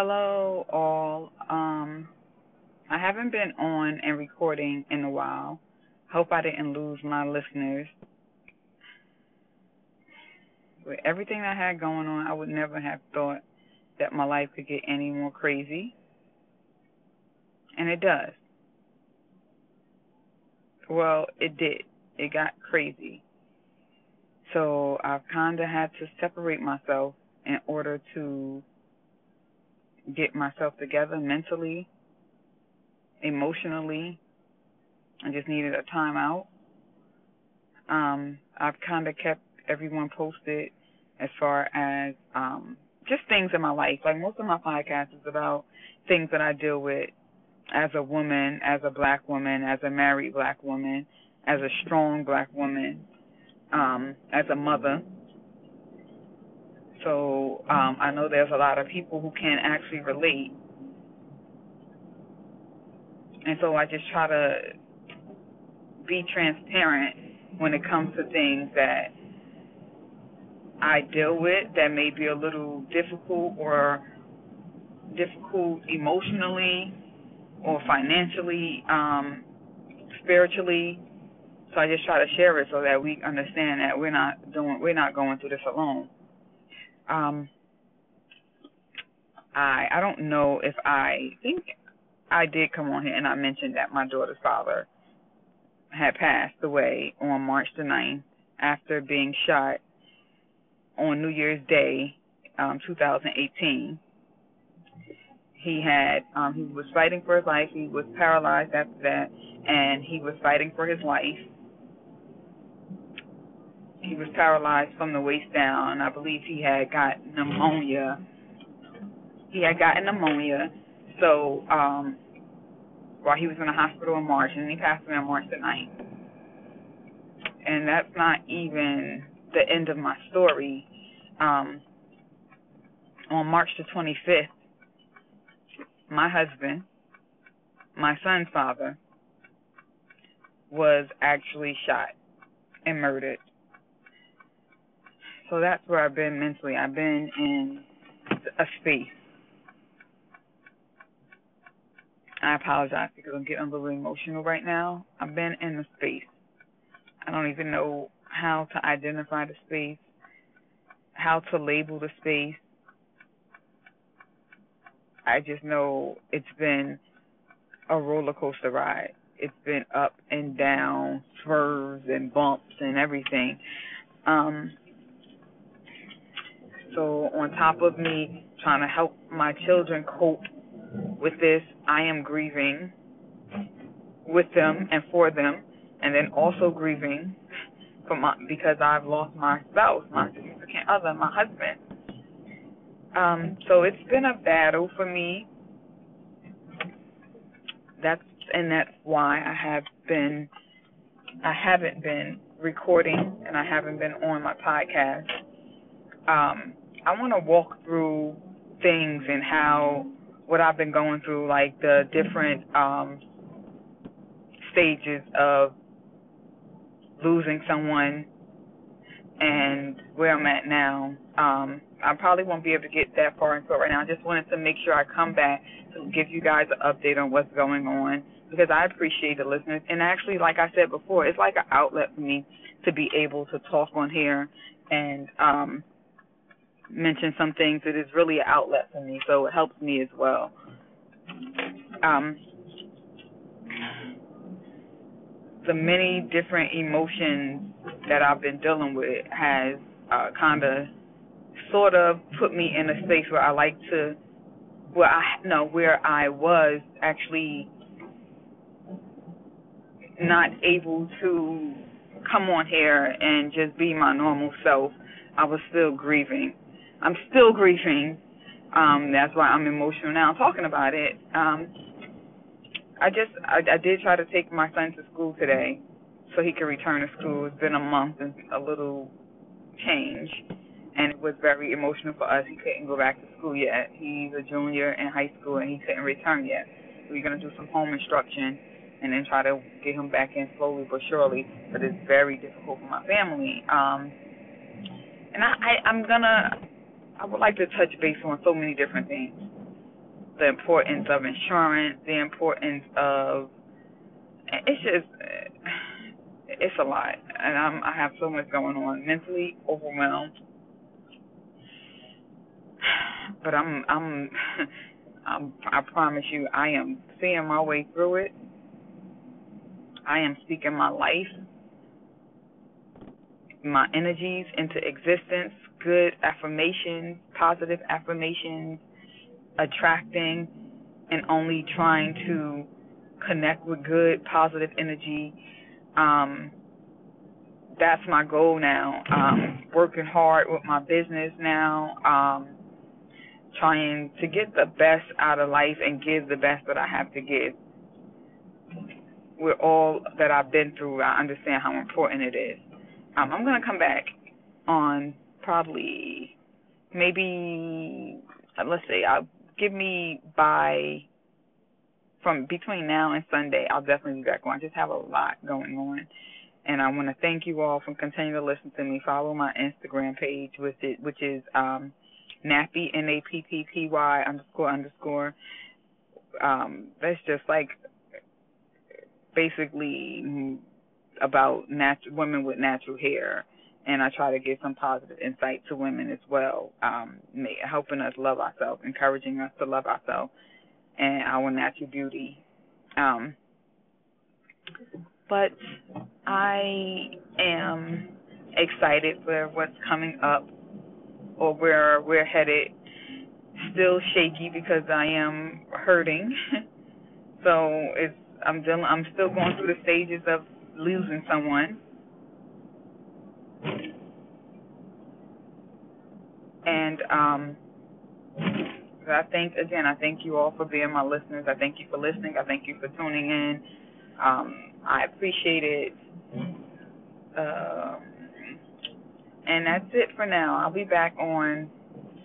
Hello, all. Um, I haven't been on and recording in a while. Hope I didn't lose my listeners. With everything I had going on, I would never have thought that my life could get any more crazy. And it does. Well, it did. It got crazy. So I've kind of had to separate myself in order to get myself together mentally, emotionally. I just needed a timeout. Um, I've kind of kept everyone posted as far as um, just things in my life. Like most of my podcast is about things that I deal with as a woman, as a black woman, as a married black woman, as a strong black woman, um, as a mother. So um, I know there's a lot of people who can't actually relate. And so I just try to be transparent when it comes to things that I deal with that may be a little difficult or difficult emotionally or financially, um, spiritually. So I just try to share it so that we understand that we're not doing we're not going through this alone. Um, I I don't know if I think I did come on here and I mentioned that my daughter's father had passed away on March the 9th after being shot on New Year's Day, um, 2018. He had um, he was fighting for his life. He was paralyzed after that, and he was fighting for his life he was paralyzed from the waist down. I believe he had got pneumonia. He had gotten pneumonia. So um, while he was in the hospital in March, and he passed away on March the 9th. And that's not even the end of my story. Um, on March the 25th, my husband, my son's father, was actually shot and murdered so that's where I've been mentally. I've been in a space. I apologize because I'm getting a little emotional right now. I've been in a space. I don't even know how to identify the space, how to label the space. I just know it's been a roller coaster ride. It's been up and down, swerves and bumps and everything. Um, so, on top of me trying to help my children cope with this, I am grieving with them and for them, and then also grieving for my because I've lost my spouse, my significant other, my husband. Um, so it's been a battle for me. That's and that's why I have been I haven't been recording and I haven't been on my podcast um, I want to walk through things and how what I've been going through, like the different um, stages of losing someone and where I'm at now. Um, I probably won't be able to get that far into it right now. I just wanted to make sure I come back to give you guys an update on what's going on because I appreciate the listeners. And actually, like I said before, it's like an outlet for me to be able to talk on here and um, mention some things, it is really an outlet for me, so it helps me as well. Um, the many different emotions that I've been dealing with has uh, kind of sort of put me in a space where I like to, where I no, where I was actually not able to come on here and just be my normal self. I was still grieving I'm still grieving. Um, that's why I'm emotional now talking about it. Um, I just I, I did try to take my son to school today so he could return to school. It's been a month and a little change and it was very emotional for us. He couldn't go back to school yet. He's a junior in high school and he couldn't return yet. So we're gonna do some home instruction and then try to get him back in slowly but surely. But it's very difficult for my family. Um and I, I I'm gonna I would like to touch base on so many different things. the importance of insurance, the importance of it's just it's a lot, and I'm I have so much going on, mentally overwhelmed. But I'm I'm I'm I promise you I am seeing my way through it. I am speaking my life, my energies into existence, good affirmations, positive affirmations, attracting and only trying to connect with good, positive energy. Um, that's my goal now. Um, working hard with my business now. Um, trying to get the best out of life and give the best that I have to give. With all that I've been through, I understand how important it is. Um, I'm going to come back on probably maybe, let's say, I'll give me by from between now and Sunday, I'll definitely be back on. I just have a lot going on. And I want to thank you all for continuing to listen to me. Follow my Instagram page, with it, which is um, Nappy N A P P P Y underscore underscore. Um, that's just like basically about natural women with natural hair, and I try to give some positive insight to women as well, um, helping us love ourselves, encouraging us to love ourselves and our natural beauty. Um, but I am excited for what's coming up or where we're headed. Still shaky because I am hurting. so it's I'm still I'm still going through the stages of losing someone. And um I thank again. I thank you all for being my listeners. I thank you for listening. I thank you for tuning in. Um, I appreciate it. Um, and that's it for now. I'll be back on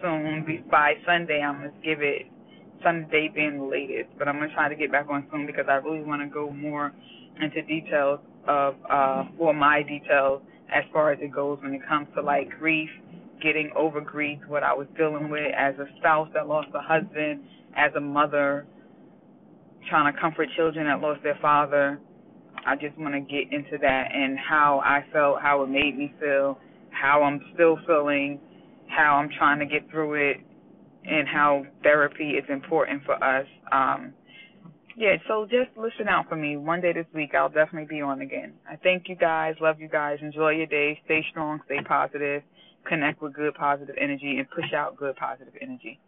soon. By Sunday, I'm gonna give it Sunday being the latest, but I'm gonna try to get back on soon because I really want to go more into details of uh, my details as far as it goes when it comes to like grief getting over grief, what I was dealing with as a spouse that lost a husband, as a mother trying to comfort children that lost their father. I just want to get into that and how I felt, how it made me feel, how I'm still feeling, how I'm trying to get through it, and how therapy is important for us. Um, yeah, so just listen out for me. One day this week, I'll definitely be on again. I thank you guys, love you guys, enjoy your day, stay strong, stay positive connect with good positive energy and push out good positive energy.